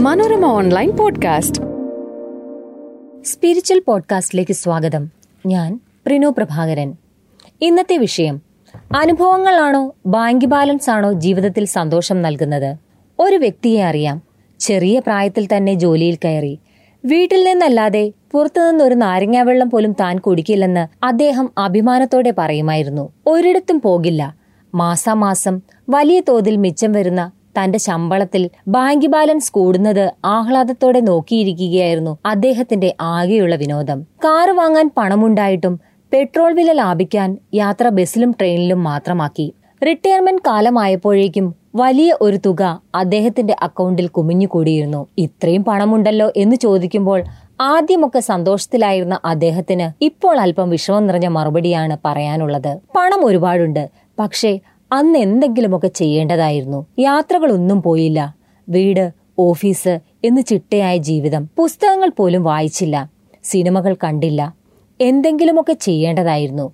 Manorama online podcast. Spiritual പോഡ്കാസ്റ്റിലേക്ക് സ്വാഗതം. ഞാൻ പ്രിനു പ്രഭാകരൻ. ഇന്നത്തെ വിഷയം അനുഭവങ്ങളാണോ ബാങ്ക് ബാലൻസ് ആണോ ജീവിതത്തിൽ സന്തോഷം നൽകുന്നത്? ഒരു വ്യക്തിയെ അറിയാം. ചെറിയ പ്രായത്തിൽ തന്നെ ജോലിയിൽ കയറി. വീട്ടിൽ നിന്നല്ലാതെ പുറത്തുനിന്ന് ഒരു നാരങ്ങാവെള്ളം പോലും താൻ കുടിക്കില്ലെന്ന് അദ്ദേഹം അഭിമാനത്തോടെ പറയുമായിരുന്നു. ഒരിടത്തും പോകില്ല. മാസാമാസം വലിയ തോതിൽ മിച്ചം വരുന്ന തന്റെ ശമ്പളത്തിൽ ബാങ്ക് ബാലൻസ് കൂടുന്നത് ആഹ്ലാദത്തോടെ നോക്കിയിരിക്കുകയായിരുന്നു അദ്ദേഹത്തിന്റെ ആകെയുള്ള വിനോദം. കാറ് വാങ്ങാൻ പണമുണ്ടായിട്ടും പെട്രോൾ വില ലാഭിക്കാൻ യാത്ര ബസ്സിലും ട്രെയിനിലും മാത്രമാക്കി. റിട്ടയർമെന്റ് കാലമായപ്പോഴേക്കും വലിയ ഒരു തുക അദ്ദേഹത്തിന്റെ അക്കൗണ്ടിൽ കുമിഞ്ഞുകൂടിയിരുന്നു. ഇത്രയും പണമുണ്ടല്ലോ എന്ന് ചോദിക്കുമ്പോൾ ആദ്യമൊക്കെ സന്തോഷത്തിലായിരുന്ന അദ്ദേഹത്തിന് ഇപ്പോൾ അല്പം വിഷമം നിറഞ്ഞ മറുപടിയാണ് പറയാനുള്ളത്. പണം ഒരുപാടുണ്ട്. പക്ഷേ അന്ന് എന്തെങ്കിലുമൊക്കെ ചെയ്യേണ്ടതായിരുന്നു. യാത്രകളൊന്നും പോയില്ല. വീട് ഓഫീസ് എന്ന് ചിട്ടയായ ജീവിതം പുസ്തകങ്ങൾ പോലും വായിച്ചില്ല. സിനിമകൾ കണ്ടില്ല. എന്തെങ്കിലുമൊക്കെ ചെയ്യേണ്ടതായിരുന്നു.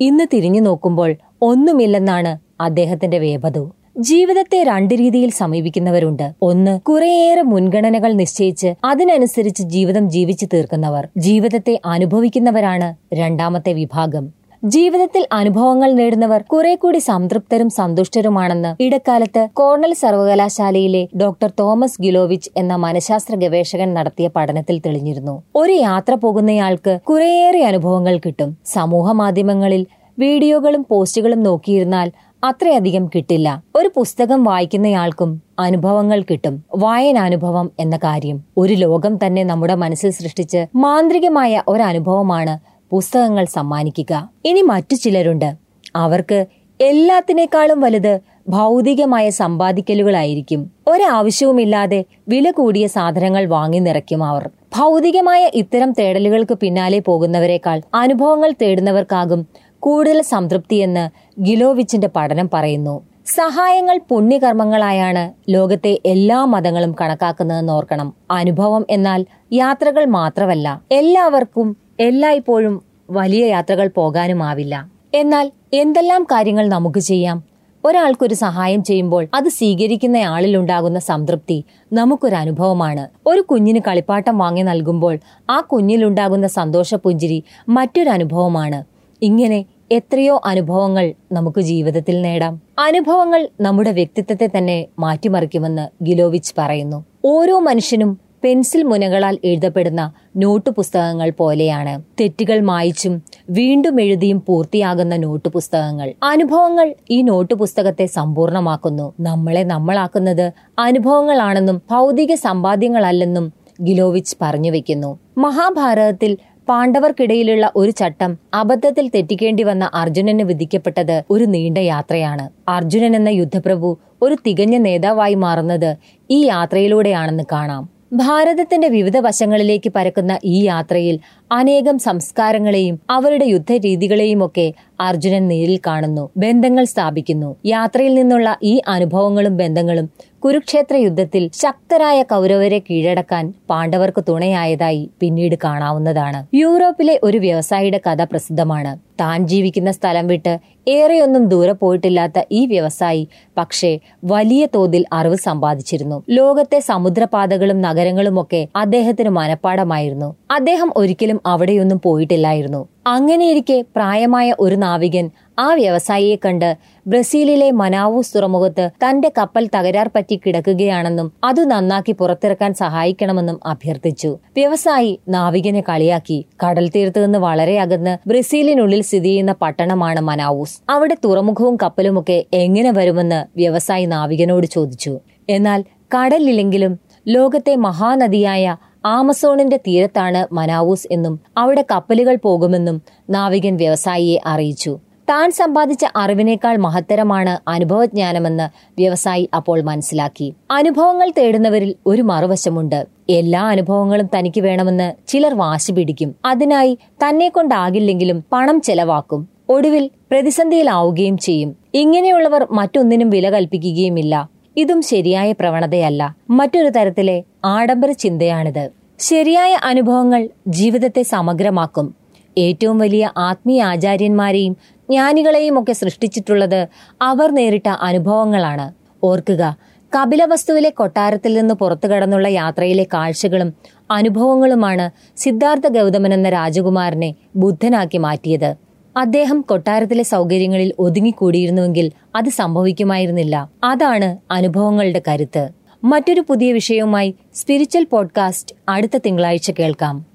ഇന്ന് തിരിഞ്ഞു നോക്കുമ്പോൾ ഒന്നുമില്ലെന്നാണ് അദ്ദേഹത്തിന്റെ വേപതു. ജീവിതത്തെ രണ്ട് രീതിയിൽ സമീപിക്കുന്നവരുണ്ട്. ഒന്ന് കുറേയേറെ മുൻഗണനകൾ നിശ്ചയിച്ച് അതിനനുസരിച്ച് ജീവിതം ജീവിച്ചു തീർക്കുന്നവർ. ജീവിതത്തെ അനുഭവിക്കുന്നവരാണ് രണ്ടാമത്തെ വിഭാഗം. ജീവിതത്തിൽ അനുഭവങ്ങൾ നേടുന്നവർ കുറെ കൂടി സംതൃപ്തരും സന്തുഷ്ടരുമാണെന്ന് ഇടക്കാലത്ത് കോർണൽ സർവകലാശാലയിലെ ഡോക്ടർ തോമസ് ഗിലോവിച്ച് എന്ന മനഃശാസ്ത്ര ഗവേഷകൻ നടത്തിയ പഠനത്തിൽ തെളിഞ്ഞിരുന്നു. ഒരു യാത്ര പോകുന്നയാൾക്ക് കുറേയേറെ അനുഭവങ്ങൾ കിട്ടും. സമൂഹ മാധ്യമങ്ങളിൽ വീഡിയോകളും പോസ്റ്റുകളും നോക്കിയിരുന്നാൽ അത്രയധികം കിട്ടില്ല. ഒരു പുസ്തകം വായിക്കുന്നയാൾക്കും അനുഭവങ്ങൾ കിട്ടും. വായനാനുഭവം എന്ന കാര്യം. ഒരു ലോകം തന്നെ നമ്മുടെ മനസ്സിൽ സൃഷ്ടിച്ച് മാന്ത്രികമായ ഒരനുഭവമാണ് പുസ്തകങ്ങൾ സമ്മാനിക്കുക. ഇനി മറ്റു ചിലരുണ്ട്. അവർക്ക് എല്ലാത്തിനേക്കാളും വലുത് ഭൗതികമായ സമ്പാദിക്കലുകളായിരിക്കും. ഒരാവശ്യവുമില്ലാതെ വില കൂടിയ സാധനങ്ങൾ വാങ്ങി നിറയ്ക്കും അവർ. ഭൗതികമായ ഇത്തരം തേടലുകൾക്ക് പിന്നാലെ പോകുന്നവരെക്കാൾ അനുഭവങ്ങൾ തേടുന്നവർക്കാകും കൂടുതൽ സംതൃപ്തിയെന്ന് ഗിലോവിച്ചിന്റെ പഠനം പറയുന്നു. സഹായങ്ങൾ പുണ്യകർമ്മങ്ങളായാണ് ലോകത്തെ എല്ലാ മതങ്ങളും കണക്കാക്കുന്നതെന്ന് ഓർക്കണം. അനുഭവം എന്നാൽ യാത്രകൾ മാത്രമല്ല. എല്ലാവർക്കും എല്ലായ്പ്പോഴും വലിയ യാത്രകൾ പോകാനുമാവില്ല. എന്നാൽ എന്തെല്ലാം കാര്യങ്ങൾ നമുക്ക് ചെയ്യാം? ഒരാൾക്കൊരു സഹായം ചെയ്യുമ്പോൾ അത് സ്വീകരിക്കുന്ന ആളിൽ ഉണ്ടാകുന്ന സംതൃപ്തി നമുക്കൊരു അനുഭവമാണ്. ഒരു കുഞ്ഞിന് കളിപ്പാട്ടം വാങ്ങി നൽകുമ്പോൾ ആ കുഞ്ഞിലുണ്ടാകുന്ന സന്തോഷപുഞ്ചിരി മറ്റൊരു അനുഭവമാണ്. ഇങ്ങനെ എത്രയോ അനുഭവങ്ങൾ നമുക്ക് ജീവിതത്തിൽ നേടാം. അനുഭവങ്ങൾ നമ്മുടെ വ്യക്തിത്വത്തെ തന്നെ മാറ്റിമറിക്കുമെന്ന് ഗിലോവിച്ച് പറയുന്നു. ഓരോ മനുഷ്യനും പെൻസിൽ മുനകളാൽ എഴുതപ്പെടുന്ന നോട്ട് പുസ്തകങ്ങൾ പോലെയാണ്. തെറ്റുകൾ മായിച്ചും വീണ്ടും എഴുതിയും പൂർത്തിയാകുന്ന നോട്ട് പുസ്തകങ്ങൾ അനുഭവങ്ങൾ ഈ നോട്ട് പുസ്തകത്തെ സമ്പൂർണമാക്കുന്നു. നമ്മളെ നമ്മളാക്കുന്നത് അനുഭവങ്ങളാണെന്നും ഭൗതിക സമ്പാദ്യങ്ങളല്ലെന്നും ഗിലോവിച്ച് പറഞ്ഞു വെക്കുന്നു. മഹാഭാരതത്തിൽ പാണ്ഡവർക്കിടയിലുള്ള ഒരു ചട്ടം അബദ്ധത്തിൽ തെറ്റിക്കേണ്ടി വന്ന അർജുനന് വിധിക്കപ്പെട്ടത് ഒരു നീണ്ട യാത്രയാണ്. അർജുനൻ എന്ന യുദ്ധപ്രഭു ഒരു തികഞ്ഞ നേതാവായി മാറുന്നത് ഈ യാത്രയിലൂടെയാണെന്ന് കാണാം. ഭാരതത്തിന്റെ വിവിധ വശങ്ങളിലേക്ക് പരക്കുന്ന ഈ യാത്രയിൽ അനേകം സംസ്കാരങ്ങളെയും അവരുടെ യുദ്ധരീതികളെയും ഒക്കെ അർജുനൻ നേരിൽ കാണുന്നു ബന്ധങ്ങൾ സ്ഥാപിക്കുന്നു. യാത്രയിൽ നിന്നുള്ള ഈ അനുഭവങ്ങളും ബന്ധങ്ങളും കുരുക്ഷേത്ര യുദ്ധത്തിൽ ശക്തരായ കൗരവരെ കീഴടക്കാൻ പാണ്ഡവർക്ക് തുണയായതായി പിന്നീട് കാണാവുന്നതാണ്. യൂറോപ്പിലെ ഒരു വ്യവസായിയുടെ കഥ പ്രസിദ്ധമാണ്. താൻ ജീവിക്കുന്ന സ്ഥലം വിട്ട് ഏറെയൊന്നും ദൂരെ പോയിട്ടില്ലാത്ത ഈ വ്യവസായി പക്ഷേ വലിയ തോതിൽ അറിവ് സമ്പാദിച്ചിരുന്നു. ലോകത്തെ സമുദ്രപാതകളും നഗരങ്ങളുമൊക്കെ അദ്ദേഹത്തിന് മനപ്പാടമായിരുന്നു. അദ്ദേഹം ഒരിക്കലും അവിടെയൊന്നും പോയിട്ടില്ലായിരുന്നു. അങ്ങനെയിരിക്കെ പ്രായമായ ഒരു നാവികൻ ആ വ്യവസായിയെ കണ്ട് ബ്രസീലിലെ മനാവൂസ് തുറമുഖത്ത് തന്റെ കപ്പൽ തകരാർ പറ്റി കിടക്കുകയാണെന്നും അത് നന്നാക്കി പുറത്തിറക്കാൻ സഹായിക്കണമെന്നും അഭ്യർത്ഥിച്ചു. വ്യവസായി നാവികനെ കളിയാക്കി കടൽ തീരത്ത് നിന്ന് വളരെ അകന്ന് ബ്രസീലിനുള്ളിൽ സ്ഥിതി ചെയ്യുന്ന പട്ടണമാണ് മനാവൂസ്. അവിടെ തുറമുഖവും കപ്പലുമൊക്കെ എങ്ങനെ വരുമെന്ന് വ്യവസായി നാവികനോട് ചോദിച്ചു. എന്നാൽ കടലില്ലെങ്കിലും ലോകത്തെ മഹാനദിയായ ആമസോണിന്റെ തീരത്താണ് മനാവൂസ് എന്നും അവിടെ കപ്പലുകൾ പോകുമെന്നും നാവികൻ വ്യവസായിയെ അറിയിച്ചു. താൻ സമ്പാദിച്ച അറിവിനേക്കാൾ മഹത്തരമാണ് അനുഭവജ്ഞാനമെന്ന് വ്യവസായി അപ്പോൾ മനസ്സിലാക്കി. അനുഭവങ്ങൾ തേടുന്നവരിൽ ഒരു മറുവശമുണ്ട്. എല്ലാ അനുഭവങ്ങളും തനിക്ക് വേണമെന്ന് ചിലർ വാശി പിടിക്കും. അതിനായി തന്നെ കൊണ്ടാകില്ലെങ്കിലും പണം ചെലവാക്കും. ഒടുവിൽ പ്രതിസന്ധിയിലാവുകയും ചെയ്യും. ഇങ്ങനെയുള്ളവർ മറ്റൊന്നിനും വില കൽപ്പിക്കുകയുമില്ല. ഇതും ശരിയായ പ്രവണതയല്ല. മറ്റൊരു തരത്തിലെ ആഡംബര ചിന്തയാണിത്. ശരിയായ അനുഭവങ്ങൾ ജീവിതത്തെ സമഗ്രമാക്കും. ഏറ്റവും വലിയ ആത്മീയ ആചാര്യന്മാരെയും ജ്ഞാനികളെയും ഒക്കെ സൃഷ്ടിച്ചിട്ടുള്ളത് അവർ നേരിട്ട അനുഭവങ്ങളാണ്. ഓർക്കുക കപിലവസ്തുവിലെ കൊട്ടാരത്തിൽ നിന്ന് പുറത്തു കടന്നുള്ള യാത്രയിലെ കാഴ്ചകളും അനുഭവങ്ങളുമാണ് സിദ്ധാർത്ഥ ഗൗതമൻ എന്ന രാജകുമാരനെ ബുദ്ധനാക്കി മാറ്റിയത്. അദ്ദേഹം കൊട്ടാരത്തിലെ സൗകര്യങ്ങളിൽ ഒതുങ്ങിക്കൂടിയിരുന്നുവെങ്കിൽ അത് സംഭവിക്കുമായിരുന്നില്ല. അതാണ് അനുഭവങ്ങളുടെ കരുത്ത്. മറ്റൊരു പുതിയ വിഷയവുമായി സ്പിരിച്വൽ പോഡ്കാസ്റ്റ് അടുത്ത തിങ്കളാഴ്ച കേൾക്കാം.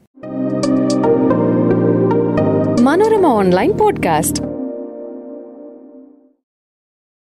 Manorama online podcast.